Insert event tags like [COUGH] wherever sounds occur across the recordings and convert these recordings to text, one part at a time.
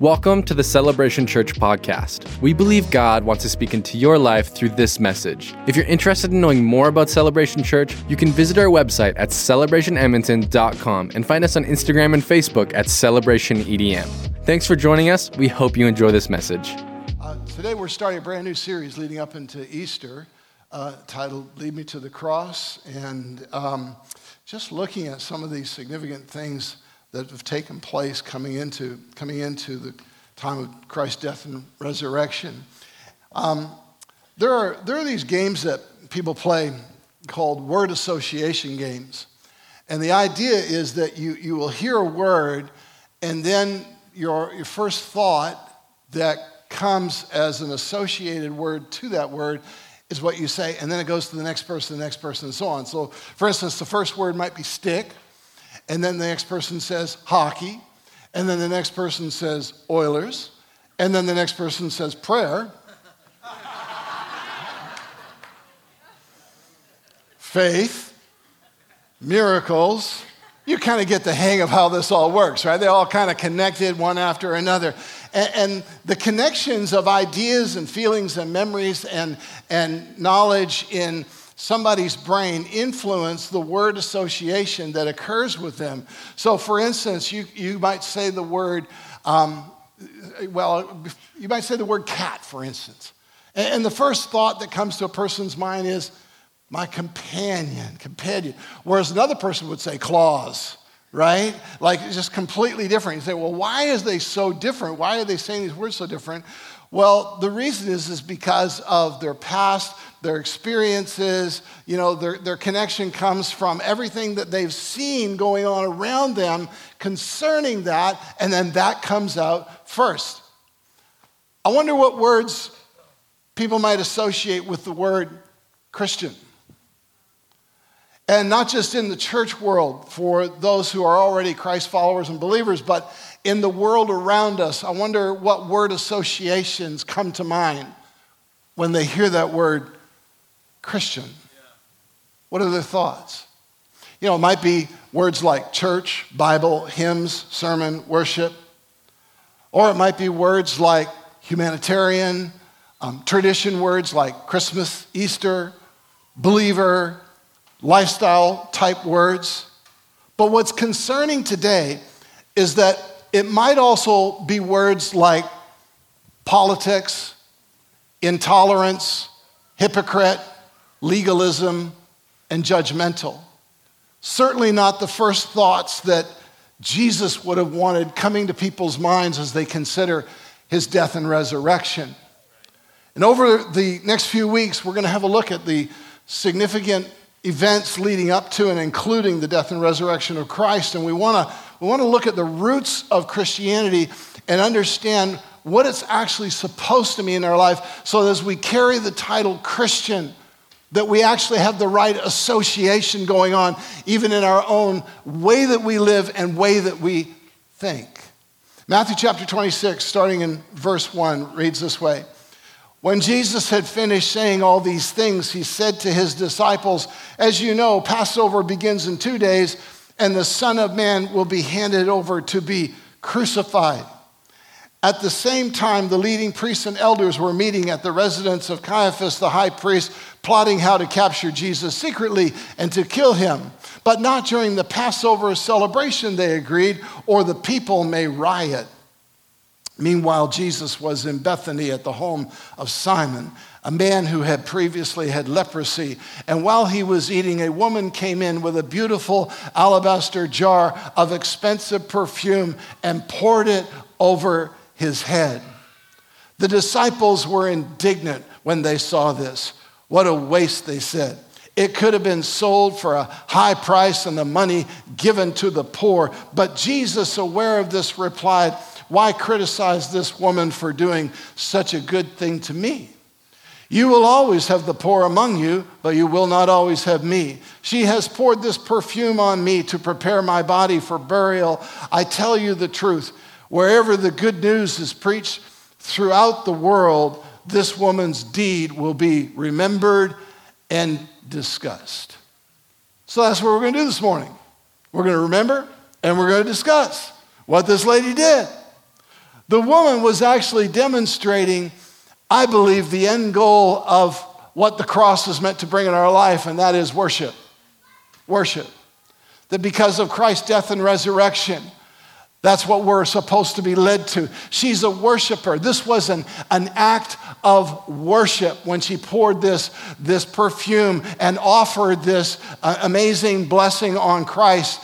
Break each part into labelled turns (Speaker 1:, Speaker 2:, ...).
Speaker 1: Welcome to the Celebration Church podcast. We believe God wants to speak into your life through this message. If you're interested in knowing more about Celebration Church, you can visit our website at celebrationedmonton.com and find us on Instagram and Facebook at celebrationedm. Thanks for joining us. We hope you enjoy this message.
Speaker 2: Uh, today we're starting a brand new series leading up into Easter uh, titled Lead Me to the Cross and um, just looking at some of these significant things that have taken place coming into, coming into the time of Christ's death and resurrection. Um, there, are, there are these games that people play called word association games. And the idea is that you, you will hear a word, and then your, your first thought that comes as an associated word to that word is what you say, and then it goes to the next person, the next person, and so on. So, for instance, the first word might be stick, and then the next person says hockey. And then the next person says Oilers. And then the next person says prayer. Faith, miracles. You kind of get the hang of how this all works, right? They're all kind of connected one after another. And, and, the connections of ideas and feelings and memories and, and knowledge in somebody's brain influence the word association that occurs with them. So, for instance, you, you might say the word, um, well, you might say the word cat, for instance. And, and the first thought that comes to a person's mind is, my companion, companion. Whereas another person would say claws, right? Like it's just completely different. You say, well, why is they so different? Why are they saying these words so different? Well, the reason is, is because of their past, their experiences, you know, their, their connection comes from everything that they've seen going on around them concerning that, and then that comes out first. I wonder what words people might associate with the word Christian. And not just in the church world for those who are already Christ followers and believers, but in the world around us. I wonder what word associations come to mind when they hear that word Christian. What are their thoughts? You know, it might be words like church, Bible, hymns, sermon, worship. Or it might be words like humanitarian, um, tradition words like Christmas, Easter, believer, lifestyle type words. But what's concerning today is that it might also be words like politics, intolerance, hypocrite, legalism, and judgmental. Certainly not the first thoughts that Jesus would have wanted coming to people's minds as they consider his death and resurrection. And over the next few weeks, we're going to have a look at the significant events leading up to and including the death and resurrection of Christ. And we want to we want to look at the roots of Christianity and understand what it's actually supposed to mean in our life so that as we carry the title Christian, that we actually have the right association going on, even in our own way that we live and way that we think. Matthew chapter 26, starting in verse 1, reads this way when Jesus had finished saying all these things, he said to his disciples, As you know, Passover begins in two days, and the Son of Man will be handed over to be crucified. At the same time, the leading priests and elders were meeting at the residence of Caiaphas the high priest, plotting how to capture Jesus secretly and to kill him. But not during the Passover celebration, they agreed, or the people may riot. Meanwhile, Jesus was in Bethany at the home of Simon, a man who had previously had leprosy. And while he was eating, a woman came in with a beautiful alabaster jar of expensive perfume and poured it over his head. The disciples were indignant when they saw this. What a waste, they said. It could have been sold for a high price and the money given to the poor. But Jesus, aware of this, replied, why criticize this woman for doing such a good thing to me? You will always have the poor among you, but you will not always have me. She has poured this perfume on me to prepare my body for burial. I tell you the truth. Wherever the good news is preached throughout the world, this woman's deed will be remembered and discussed. So that's what we're going to do this morning. We're going to remember and we're going to discuss what this lady did. The woman was actually demonstrating, I believe, the end goal of what the cross is meant to bring in our life, and that is worship. Worship. That because of Christ's death and resurrection, that's what we're supposed to be led to. She's a worshiper. This was an, an act of worship when she poured this, this perfume and offered this uh, amazing blessing on Christ.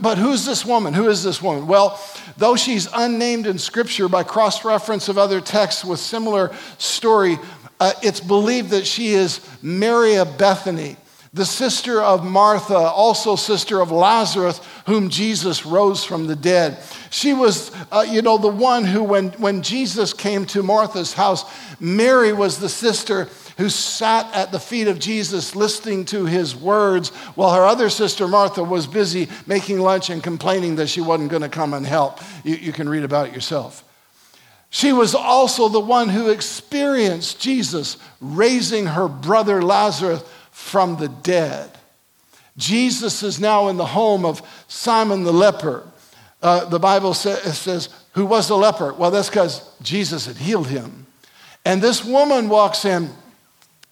Speaker 2: But who's this woman? Who is this woman? Well, though she's unnamed in Scripture by cross reference of other texts with similar story, uh, it's believed that she is Mary of Bethany the sister of Martha, also sister of Lazarus, whom Jesus rose from the dead. She was, uh, you know, the one who, when, when Jesus came to Martha's house, Mary was the sister who sat at the feet of Jesus listening to his words while her other sister Martha was busy making lunch and complaining that she wasn't going to come and help. You, you can read about it yourself. She was also the one who experienced Jesus raising her brother Lazarus from the dead. Jesus is now in the home of Simon the leper. Uh, the Bible say, says, who was a leper? Well, that's because Jesus had healed him. And this woman walks in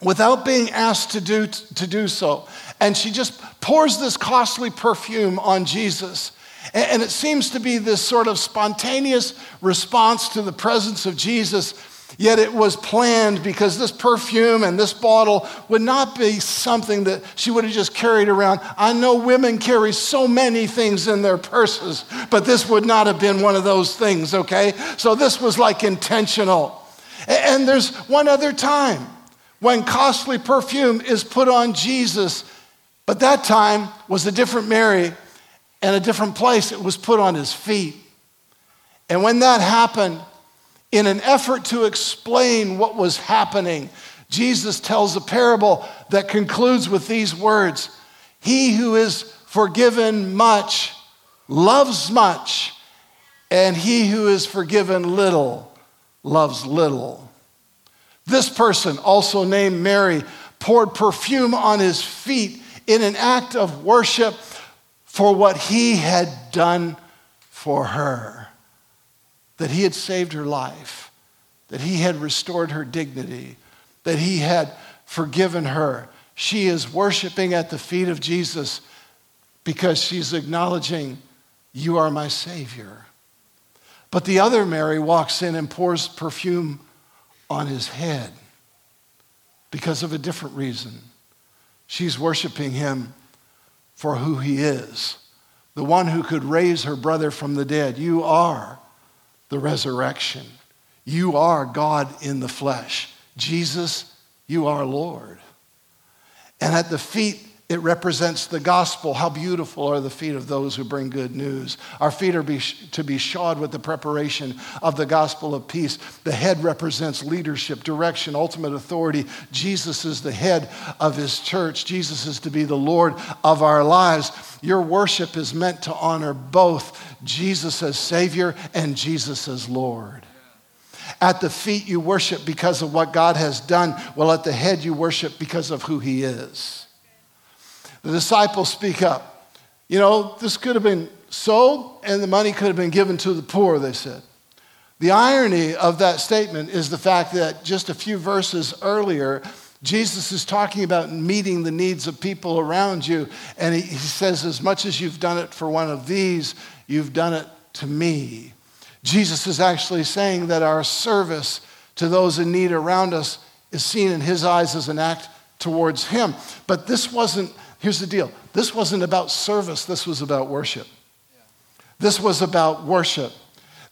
Speaker 2: without being asked to do, to do so. And she just pours this costly perfume on Jesus. And, it seems to be this sort of spontaneous response to the presence of Jesus Yet it was planned because this perfume and this bottle would not be something that she would have just carried around. I know women carry so many things in their purses, but this would not have been one of those things, okay? So this was like intentional. And there's one other time when costly perfume is put on Jesus, but that time was a different Mary and a different place. It was put on his feet. And when that happened, in an effort to explain what was happening, Jesus tells a parable that concludes with these words He who is forgiven much loves much, and he who is forgiven little loves little. This person, also named Mary, poured perfume on his feet in an act of worship for what he had done for her that he had saved her life, that he had restored her dignity, that he had forgiven her. She is worshiping at the feet of Jesus because she's acknowledging, You are my Savior. But the other Mary walks in and pours perfume on his head because of a different reason. She's worshiping him for who he is, the one who could raise her brother from the dead. You are the resurrection. You are God in the flesh. Jesus, you are Lord. And at the feet, it represents the gospel. How beautiful are the feet of those who bring good news. Our feet are be, to be shod with the preparation of the gospel of peace. The head represents leadership, direction, ultimate authority. Jesus is the head of his church. Jesus is to be the Lord of our lives. Your worship is meant to honor both Jesus as Savior and Jesus as Lord. At the feet, you worship because of what God has done, while at the head, you worship because of who He is. The disciples speak up. You know, this could have been sold and the money could have been given to the poor, they said. The irony of that statement is the fact that just a few verses earlier, Jesus is talking about meeting the needs of people around you. And he, he, says, As much as you've done it for one of these, you've done it to me. Jesus is actually saying that our service to those in need around us is seen in his eyes as an act towards him. But this wasn't Here's the deal this wasn't about service, this was about worship. This was about worship.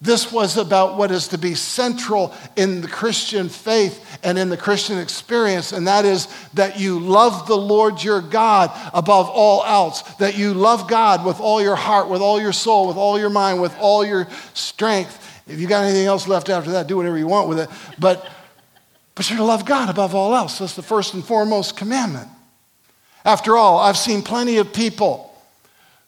Speaker 2: This was about what is to be central in the Christian faith and in the Christian experience, and that is that you love the Lord your God above all else, that you love God with all your heart, with all your soul, with all your mind, with all your strength. If you got anything else left after that, do whatever you want with it. But, but you're to love God above all else. That's the first and foremost commandment. After all, I've seen plenty of people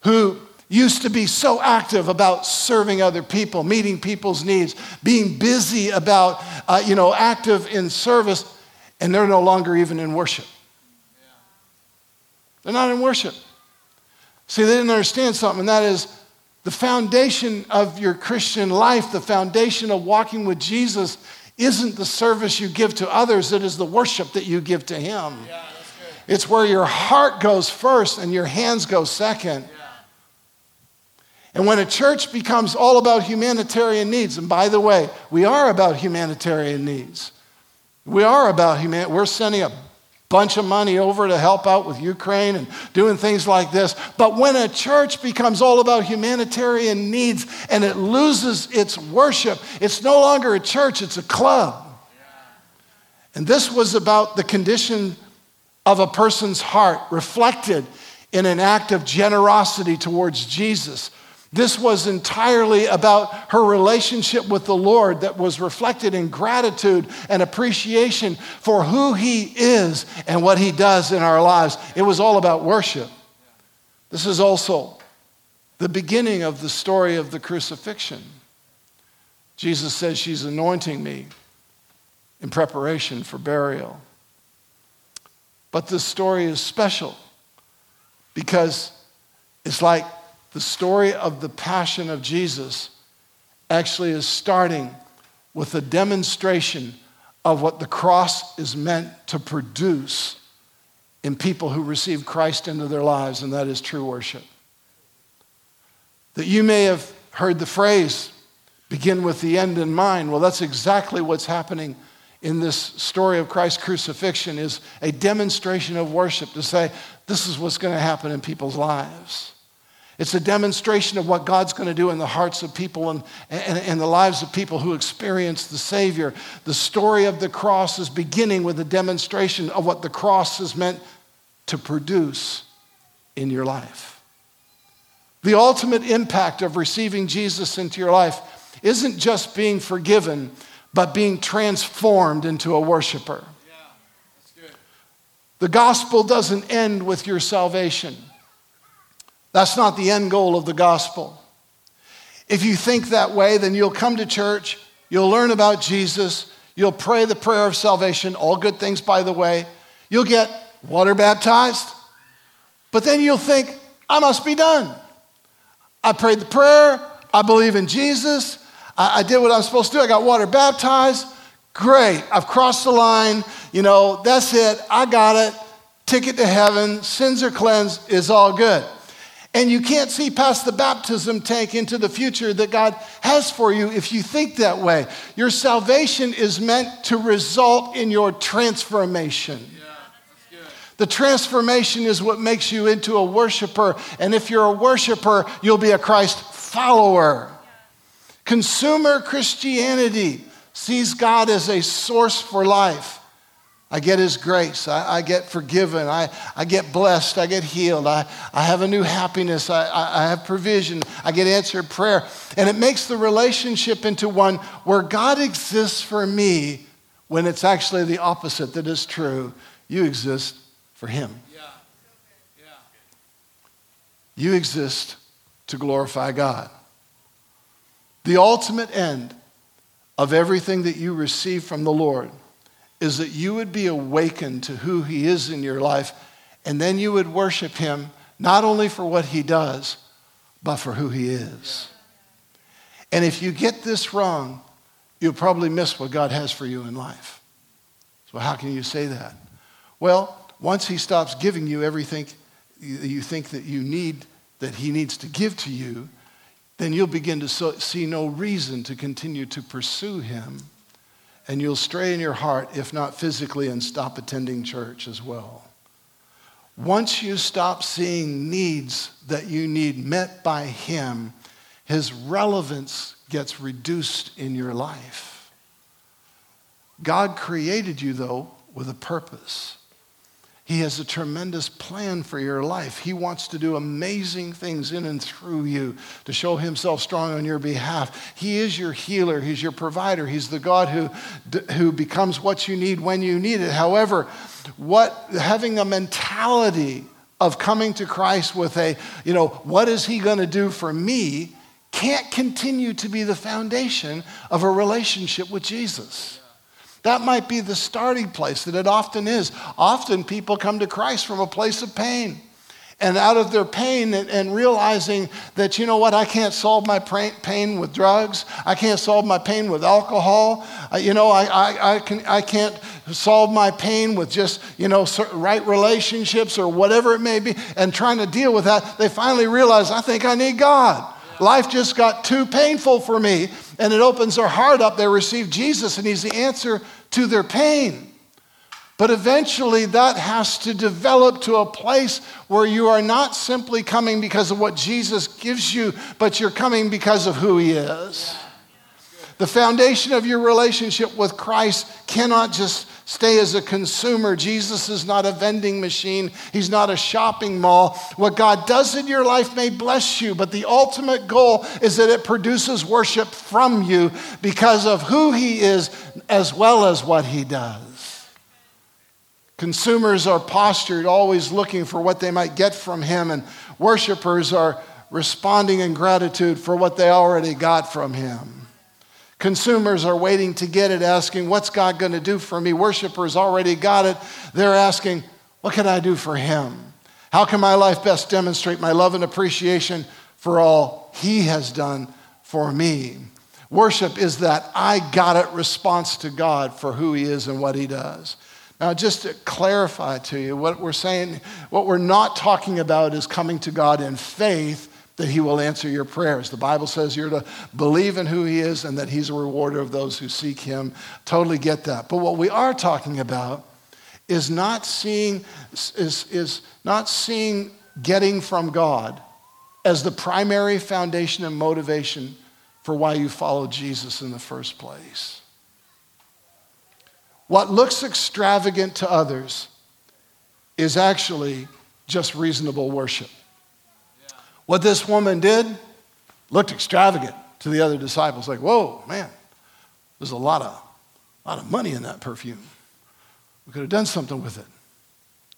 Speaker 2: who used to be so active about serving other people, meeting people's needs, being busy about, uh, you know, active in service, and they're no longer even in worship. They're not in worship. See, they didn't understand something, and that is The foundation of your Christian life, the foundation of walking with Jesus, isn't the service you give to others, it is the worship that you give to Him. Yeah, it's where your heart goes first and your hands go second. And when a church becomes all about humanitarian needs, and by the way, we are about humanitarian needs. We are about humanity. We're sending a bunch of money over to help out with Ukraine and doing things like this. But when a church becomes all about humanitarian needs and it loses its worship, it's no longer a church, it's a club. And this was about the condition of a person's heart reflected in an act of generosity towards Jesus this was entirely about her relationship with the Lord that was reflected in gratitude and appreciation for who He is and what He does in our lives. It was all about worship. This is also the beginning of the story of the crucifixion. Jesus says, She's anointing me in preparation for burial. But this story is special because it's like the story of the passion of Jesus actually is starting with a demonstration of what the cross is meant to produce in people who receive Christ into their lives, and that is true worship. That you may have heard the phrase, begin with the end in mind. Well, that's exactly what's happening in this story of Christ's crucifixion is a demonstration of worship to say, this is what's going to happen in people's lives. It's a demonstration of what God's going to do in the hearts of people and, and, and, the lives of people who experience the Savior. The story of the cross is beginning with a demonstration of what the cross is meant to produce in your life. The ultimate impact of receiving Jesus into your life isn't just being forgiven, but being transformed into a worshiper. The gospel doesn't end with your salvation. That's not the end goal of the gospel. If you think that way, then you'll come to church, you'll learn about Jesus, you'll pray the prayer of salvation, all good things, by the way. You'll get water baptized, but then you'll think, I must be done. I prayed the prayer, I believe in Jesus, I, I did what I'm supposed to do, I got water baptized. Great, I've crossed the line, you know, that's it, I got it, ticket to heaven, sins are cleansed, is all good. And you can't see past the baptism tank into the future that God has for you if you think that way. Your salvation is meant to result in your transformation. the transformation is what makes you into a worshiper. And if you're a worshiper, you'll be a Christ follower. Consumer Christianity sees God as a source for life. I get His grace. I, I, get forgiven. I, I get blessed. I get healed. I, I have a new happiness. I, I, I have provision. I get answered prayer. And it makes the relationship into one where God exists for me when it's actually the opposite that is true. You exist for Him. Yeah. Yeah. You exist to glorify God. The ultimate end of everything that you receive from the Lord is that you would be awakened to who He is in your life, and then you would worship Him not only for what He does, but for who He is. And if you get this wrong, you'll probably miss what God has for you in life. So, how can you say that? Well, once He stops giving you everything you think that you need, that He needs to give to you, then you'll begin to see no reason to continue to pursue Him and you'll stray in your heart, if not physically, and stop attending church as well. Once you stop seeing needs that you need met by Him, His relevance gets reduced in your life. God created you, though, with a purpose. He has a tremendous plan for your life. He wants to do amazing things in and through you to show himself strong on your behalf. He is your healer, he's your provider, he's the God who, who becomes what you need when you need it. However, what having a mentality of coming to Christ with a, you know, what is he going to do for me can't continue to be the foundation of a relationship with Jesus. That might be the starting place that it often is. Often people come to Christ from a place of pain. and out of their pain and, and, realizing that, you know what, I can't solve my pain with drugs. I can't solve my pain with alcohol. Uh, you know, I, I, I, can, I can't solve my pain with just, you know, right relationships or whatever it may be. And trying to deal with that, they finally realize, I think I need God. Life just got too painful for me. And it opens their heart up. They receive Jesus, and He's the answer to their pain. But eventually, that has to develop to a place where you are not simply coming because of what Jesus gives you, but you're coming because of who He is. The foundation of your relationship with Christ cannot just stay as a consumer. Jesus is not a vending machine, He's not a shopping mall. What God does in your life may bless you, but the ultimate goal is that it produces worship from you because of who He is as well as what He does. Consumers are postured, always looking for what they might get from Him, and worshipers are responding in gratitude for what they already got from Him. Consumers are waiting to get it, asking, What's God going to do for me? Worshipers already got it. They're asking, What can I do for Him? How can my life best demonstrate my love and appreciation for all He has done for me? Worship is that I got it response to God for who He is and what He does. Now, just to clarify to you, what we're saying, what we're not talking about is coming to God in faith that He will answer your prayers. The Bible says you're to believe in who He is and that He's a rewarder of those who seek Him. Totally get that. But what we are talking about is not seeing, is, is not seeing getting from God as the primary foundation and motivation for why you follow Jesus in the first place. What looks extravagant to others is actually just reasonable worship. What this woman did looked extravagant to the other disciples. Like, whoa, man, there's a lot of, lot of money in that perfume. We could have done something with it.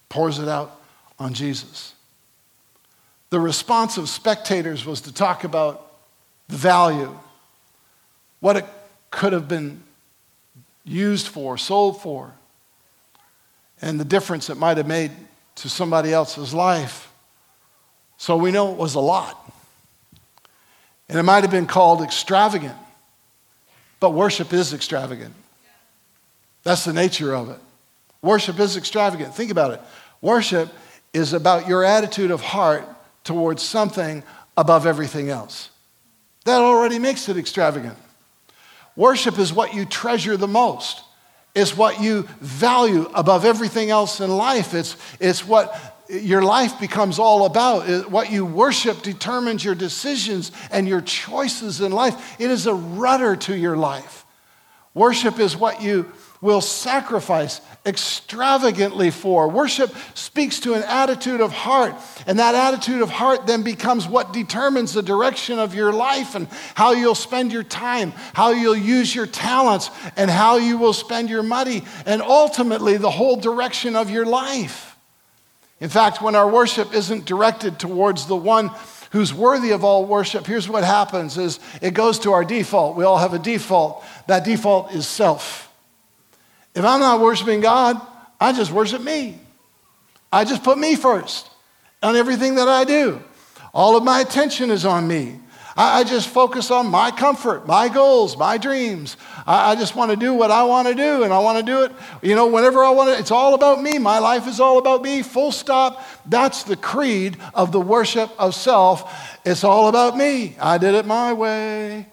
Speaker 2: Pours it out on Jesus. The response of spectators was to talk about the value, what it could have been used for, sold for, and the difference it might have made to somebody else's life. So we know it was a lot. And it might have been called extravagant, but worship is extravagant. That's the nature of it. Worship is extravagant. Think about it. Worship is about your attitude of heart towards something above everything else. That already makes it extravagant. Worship is what you treasure the most. It's what you value above everything else in life. It's, it's what your life becomes all about. What you worship determines your decisions and your choices in life. It is a rudder to your life. Worship is what you will sacrifice extravagantly for. Worship speaks to an attitude of heart, and that attitude of heart then becomes what determines the direction of your life and how you'll spend your time, how you'll use your talents, and how you will spend your money, and ultimately the whole direction of your life. In fact, when our worship isn't directed towards the one who's worthy of all worship, here's what happens is it goes to our default. We all have a default. That default is self. If I'm not worshiping God, I just worship me. I just put me first on everything that I do. All of my attention is on me. I, I just focus on my comfort, my goals, my dreams. I, I just want to do what I want to do, and I want to do it, you know, whenever I want to. It's all about me. My life is all about me, full stop. That's the creed of the worship of self. It's all about me. I did it my way.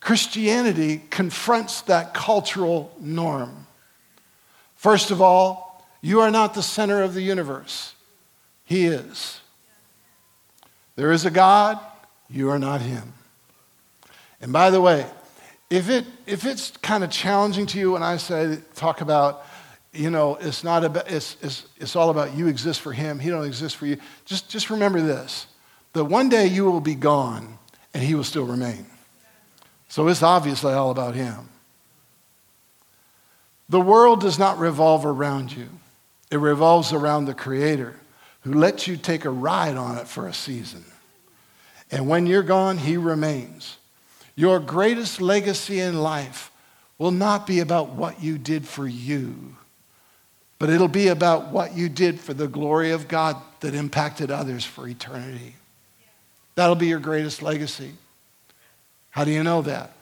Speaker 2: Christianity confronts that cultural norm. First of all, you are not the center of the universe, He is. There is a God, you are not Him. And by the way, if, it, if it's kind of challenging to you when I say, talk about, you know, it's, not about, it's, it's, it's all about you exist for Him, He don't exist for you, just, just remember this that one day you will be gone and He will still remain. So it's obviously all about Him. The world does not revolve around you, it revolves around the Creator who lets you take a ride on it for a season. And when you're gone, He remains. Your greatest legacy in life will not be about what you did for you. but it'll be about what you did for the glory of God that impacted others for eternity. That'll be your greatest legacy. How do you know that?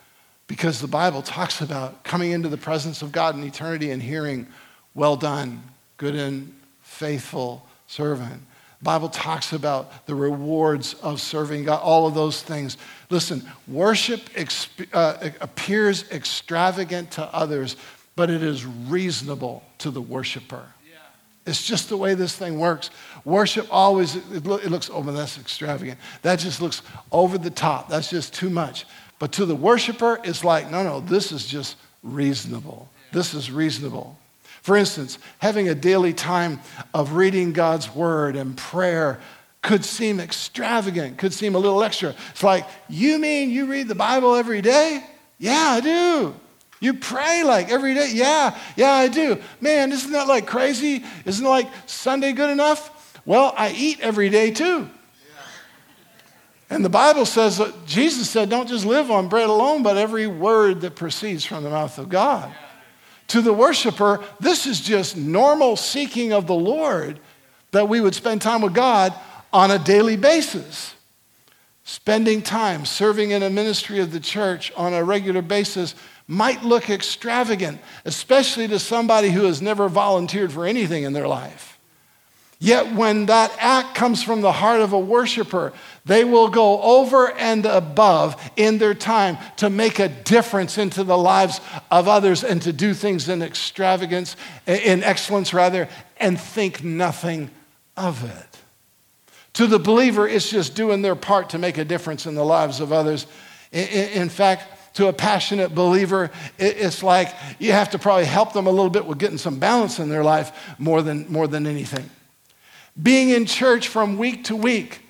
Speaker 2: Because the Bible talks about coming into the presence of God in eternity and hearing, Well done, good and faithful servant. The Bible talks about the rewards of serving God, all of those things. Listen, worship exp- uh, appears extravagant to others, but it is reasonable to the worshiper. It's just the way this thing works. Worship always, it, looks, oh, man, that's extravagant. That just looks over the top. That's just too much. But to the worshiper, it's like, no, no, this is just reasonable. This is reasonable. For instance, having a daily time of reading God's word and prayer could seem extravagant, could seem a little extra. It's like, you mean you read the Bible every day? Yeah, I do. You pray like every day? Yeah, yeah, I do. Man, isn't that like crazy? Isn't like Sunday good enough? Well, I eat every day too. And the Bible says, Jesus said, don't just live on bread alone, but every word that proceeds from the mouth of God. To the worshiper, this is just normal seeking of the Lord that we would spend time with God on a daily basis. Spending time serving in a ministry of the church on a regular basis might look extravagant, especially to somebody who has never volunteered for anything in their life. Yet, when that act comes from the heart of a worshiper, they will go over and above in their time to make a difference into the lives of others and to do things in extravagance, in excellence rather, and think nothing of it. To the believer, it's just doing their part to make a difference in the lives of others. In fact, to a passionate believer, it's like you have to probably help them a little bit with getting some balance in their life more than, more than anything. Being in church from week to week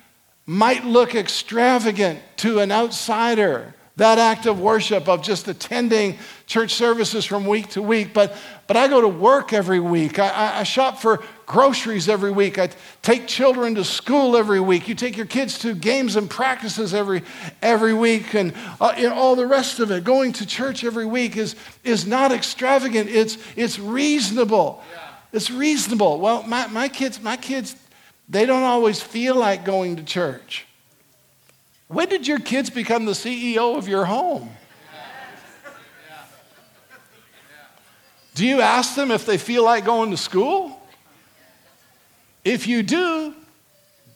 Speaker 2: might look extravagant to an outsider. That act of worship, of just attending church services from week to week. But, but I go to work every week. I, I shop for groceries every week. I take children to school every week. You take your kids to games and practices every, every week, and uh, all the rest of it. Going to church every week is, is not extravagant, it's, it's reasonable. Yeah. It's reasonable. Well, my, my kids, my kids, they don't always feel like going to church. When did your kids become the CEO of your home? Do you ask them if they feel like going to school? If you do,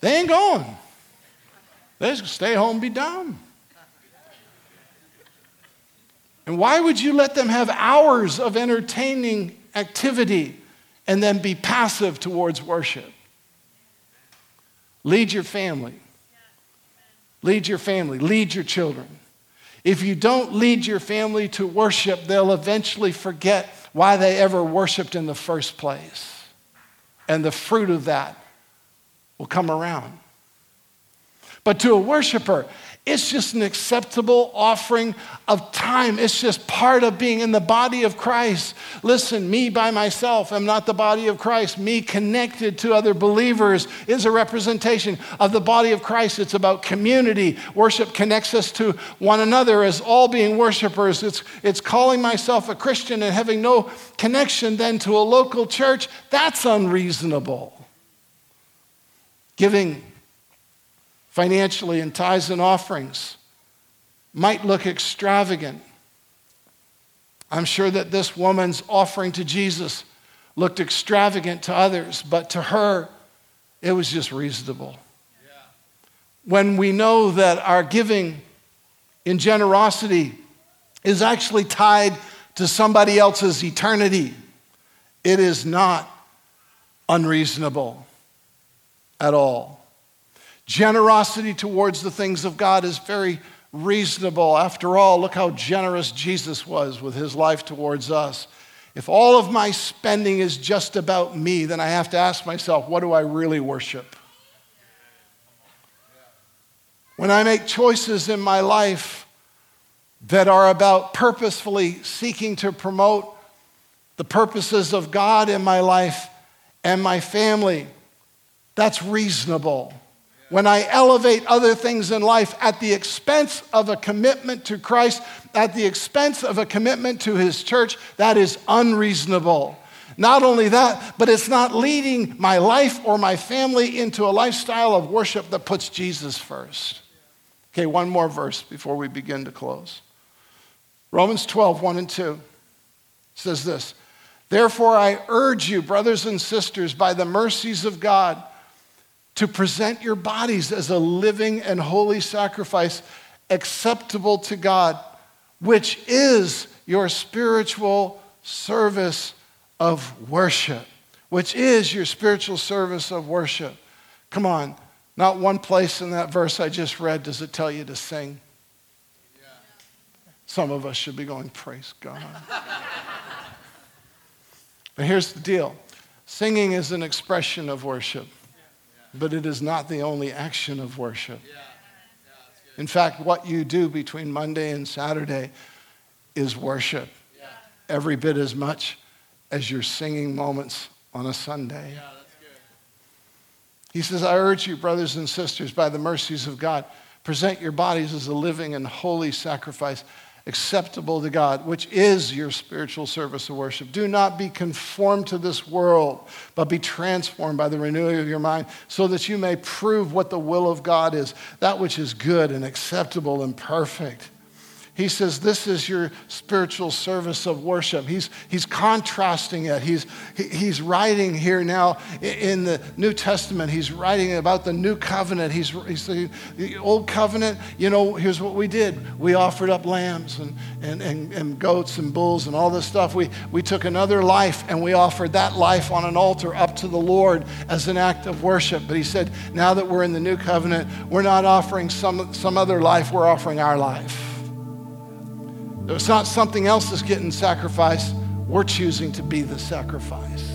Speaker 2: they ain't going. They just stay home and be dumb. And why would you let them have hours of entertaining activity and then be passive towards worship. Lead your family. Lead your family. Lead your children. If you don't lead your family to worship, they'll eventually forget why they ever worshiped in the first place. And the fruit of that will come around. But to a worshiper, it's just an acceptable offering of time. It's just part of being in the body of Christ. Listen, me by myself am not the body of Christ. Me connected to other believers is a representation of the body of Christ. It's about community. Worship connects us to one another as all being worshipers. It's, it's calling myself a Christian and having no connection then to a local church. That's unreasonable. Giving financially in tithes and offerings might look extravagant. I'm sure that this woman's offering to Jesus looked extravagant to others, but to her, it was just reasonable. Yeah. When we know that our giving in generosity is actually tied to somebody else's eternity, it is not unreasonable at all. Generosity towards the things of God is very reasonable. After all, look how generous Jesus was with his life towards us. If all of my spending is just about me, then I have to ask myself, what do I really worship? When I make choices in my life that are about purposefully seeking to promote the purposes of God in my life and my family, that's reasonable when I elevate other things in life at the expense of a commitment to Christ, at the expense of a commitment to His church, that is unreasonable. Not only that, but it's not leading my life or my family into a lifestyle of worship that puts Jesus first. Okay, one more verse before we begin to close. Romans 12, 1 and 2 says this Therefore, I urge you, brothers and sisters, by the mercies of God, to present your bodies as a living and holy sacrifice acceptable to God, which is your spiritual service of worship. Which is your spiritual service of worship. Come on, not one place in that verse I just read does it tell you to sing. Some of us should be going, Praise God. [LAUGHS] but here's the deal singing is an expression of worship but it is not the only action of worship. In fact, what you do between Monday and Saturday is worship. Every bit as much as your singing moments on a Sunday. He says, I urge you, brothers and sisters, by the mercies of God, present your bodies as a living and holy sacrifice acceptable to God, which is your spiritual service of worship. Do not be conformed to this world, but be transformed by the renewing of your mind, so that you may prove what the will of God is, that which is good and acceptable and perfect. He says, This is your spiritual service of worship. He's, he's contrasting it. He's, he's writing here now in the New Testament, he's writing about the new covenant. He's, he's the, old covenant, you know, here's what we did we offered up lambs and, and, and, and goats and bulls and all this stuff. We, we took another life and we offered that life on an altar up to the Lord as an act of worship. But he said, Now that we're in the new covenant, we're not offering some, some other life, we're offering our life. It's not something else that's getting sacrificed. We're choosing to be the sacrifice.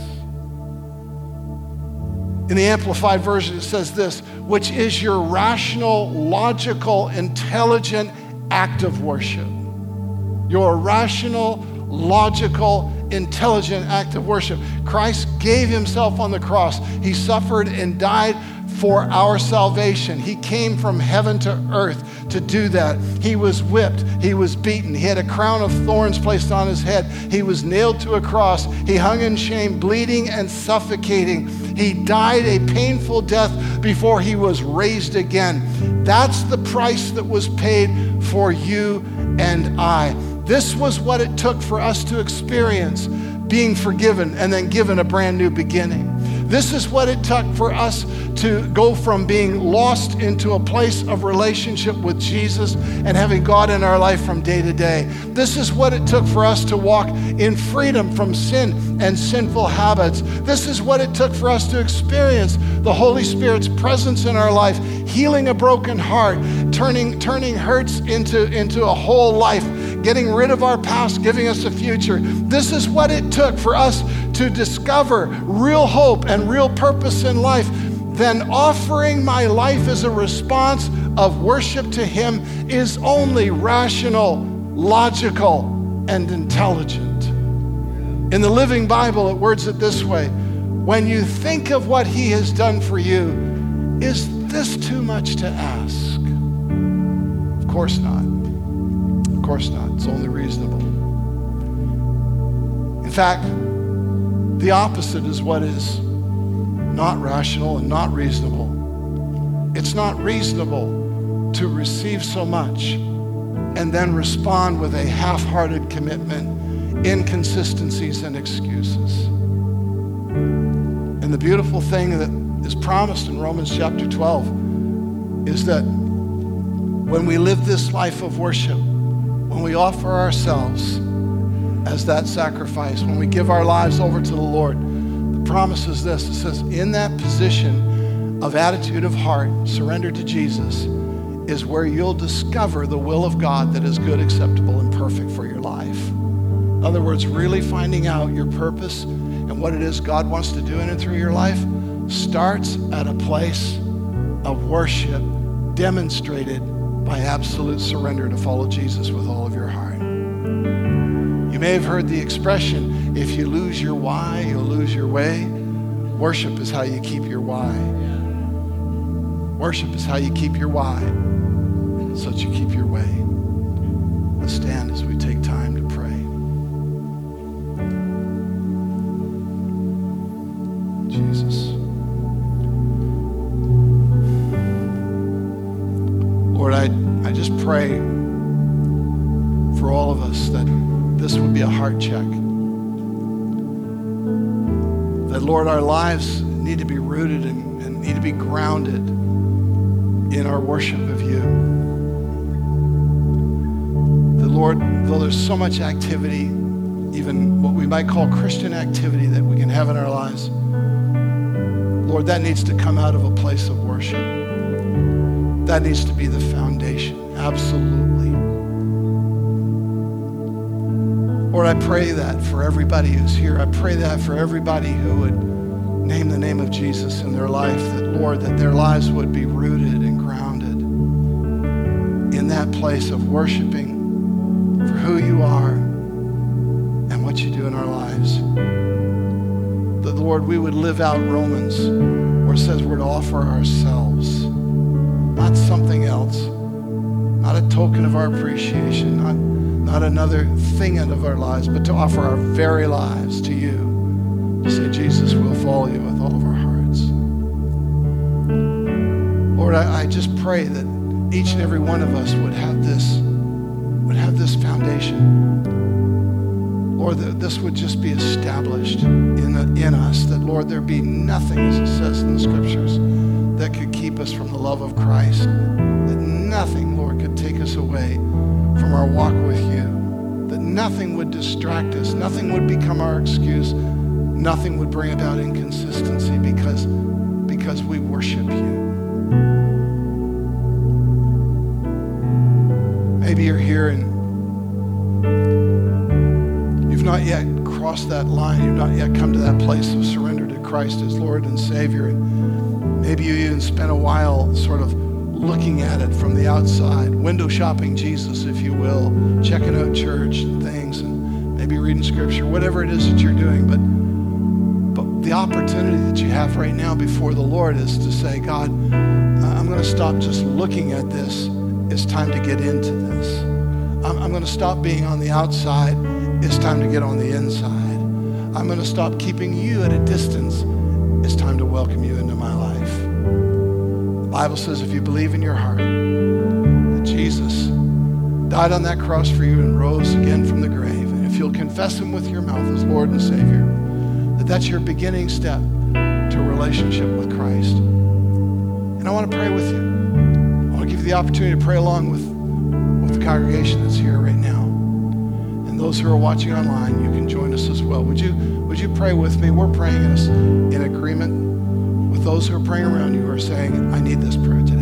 Speaker 2: In the Amplified Version, it says this, which is your rational, logical, intelligent act of worship. Your rational, logical, intelligent act of worship. Christ gave himself on the cross. He suffered and died for our salvation. He came from heaven to earth to do that. He was whipped, he was beaten, he had a crown of thorns placed on his head, he was nailed to a cross, he hung in shame, bleeding and suffocating. He died a painful death before he was raised again. That's the price that was paid for you and I. This was what it took for us to experience being forgiven and then given a brand new beginning. This is what it took for us to go from being lost into a place of relationship with Jesus and having God in our life from day to day. This is what it took for us to walk in freedom from sin and sinful habits. This is what it took for us to experience the Holy Spirit's presence in our life, healing a broken heart, turning, turning hurts into, into a whole life, getting rid of our past, giving us a future. This is what it took for us to discover real hope and real purpose in life, then offering my life as a response of worship to Him is only rational, logical, and intelligent. In the Living Bible, it words it this way When you think of what He has done for you, is this too much to ask? Of course not. Course not. It's only reasonable. In fact, the opposite is what is not rational and not reasonable. It's not reasonable to receive so much and then respond with a half hearted commitment, inconsistencies, and excuses. And the beautiful thing that is promised in Romans chapter 12 is that when we live this life of worship, when we offer ourselves, as that sacrifice, when we give our lives over to the Lord, the promise is this it says, in that position of attitude of heart, surrender to Jesus, is where you'll discover the will of God that is good, acceptable, and perfect for your life. In other words, really finding out your purpose and what it is God wants to do in and through your life starts at a place of worship demonstrated by absolute surrender to follow Jesus with all of your heart. You may have heard the expression if you lose your why, you'll lose your way. Worship is how you keep your why. Worship is how you keep your why so that you keep your way. Let's stand as we take time to pray. Pray for all of us that this would be a heart check. That, Lord, our lives need to be rooted and, and need to be grounded in our worship of you. That, Lord, though there's so much activity, even what we might call Christian activity that we can have in our lives, Lord, that needs to come out of a place of worship. That needs to be the foundation, absolutely. Lord, I pray that for everybody who's here. I pray that for everybody who would name the name of Jesus in their life, that, Lord, that their lives would be rooted and grounded in that place of worshiping for who you are and what you do in our lives. That, Lord, we would live out Romans where it says we're to offer ourselves, not something else, not a token of our appreciation, not, not another thing out of our lives, but to offer our very lives to you. To say, Jesus, we'll follow you with all of our hearts. Lord, I, I just pray that each and every one of us would have this, would have this foundation. Lord, that this would just be established in, in us. That, Lord, there be nothing, as it says in the scriptures, that could keep us from the love of Christ. That nothing, Lord, could away from our walk with you. That nothing would distract us, nothing would become our excuse, nothing would bring about inconsistency because, because we worship you. Maybe you're here and you've not yet crossed that line. You've not yet come to that place of surrender to Christ as Lord and Savior. And maybe you even spent a while sort of looking at it from the outside, window shopping Jesus, if you will, checking out church and things, and maybe reading scripture, whatever it is that you're doing. But but the opportunity that you have right now before the Lord is to say, God, I'm going to stop just looking at this. It's time to get into this. I'm, I'm going to stop being on the outside. It's time to get on the inside. I'm going to stop keeping you at a distance. It's time to welcome you into my life. Bible says if you believe in your heart that Jesus died on that cross for you and rose again from the grave, and if you'll confess him with your mouth as Lord and Savior, that that's your beginning step to a relationship with Christ. And I want to pray with you. I want to give you the opportunity to pray along with, with the congregation that's here right now. And those who are watching online, you can join us as well. Would you, would you pray with me? We're praying in, in agreement those who are praying around you are saying, I need this prayer today.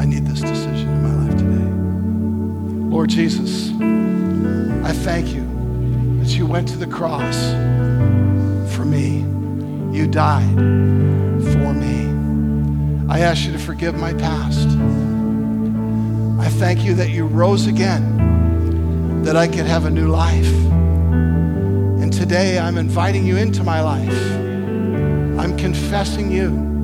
Speaker 2: I need this decision in my life today. Lord Jesus, I thank you that you went to the cross for me. You died for me. I ask you to forgive my past. I thank you that you rose again, that I could have a new life. And today I'm inviting you into my life. Confessing you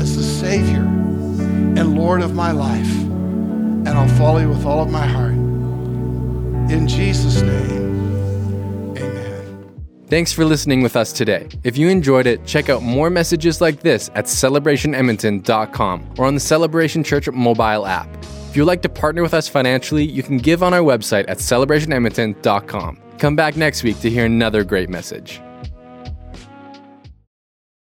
Speaker 2: as the Savior and Lord of my life. And I'll follow you with all of my heart. In Jesus' name. Amen.
Speaker 1: Thanks for listening with us today. If you enjoyed it, check out more messages like this at celebrationedmonton.com or on the Celebration Church mobile app. If you'd like to partner with us financially, you can give on our website at celebrationedmonton.com. Come back next week to hear another great message.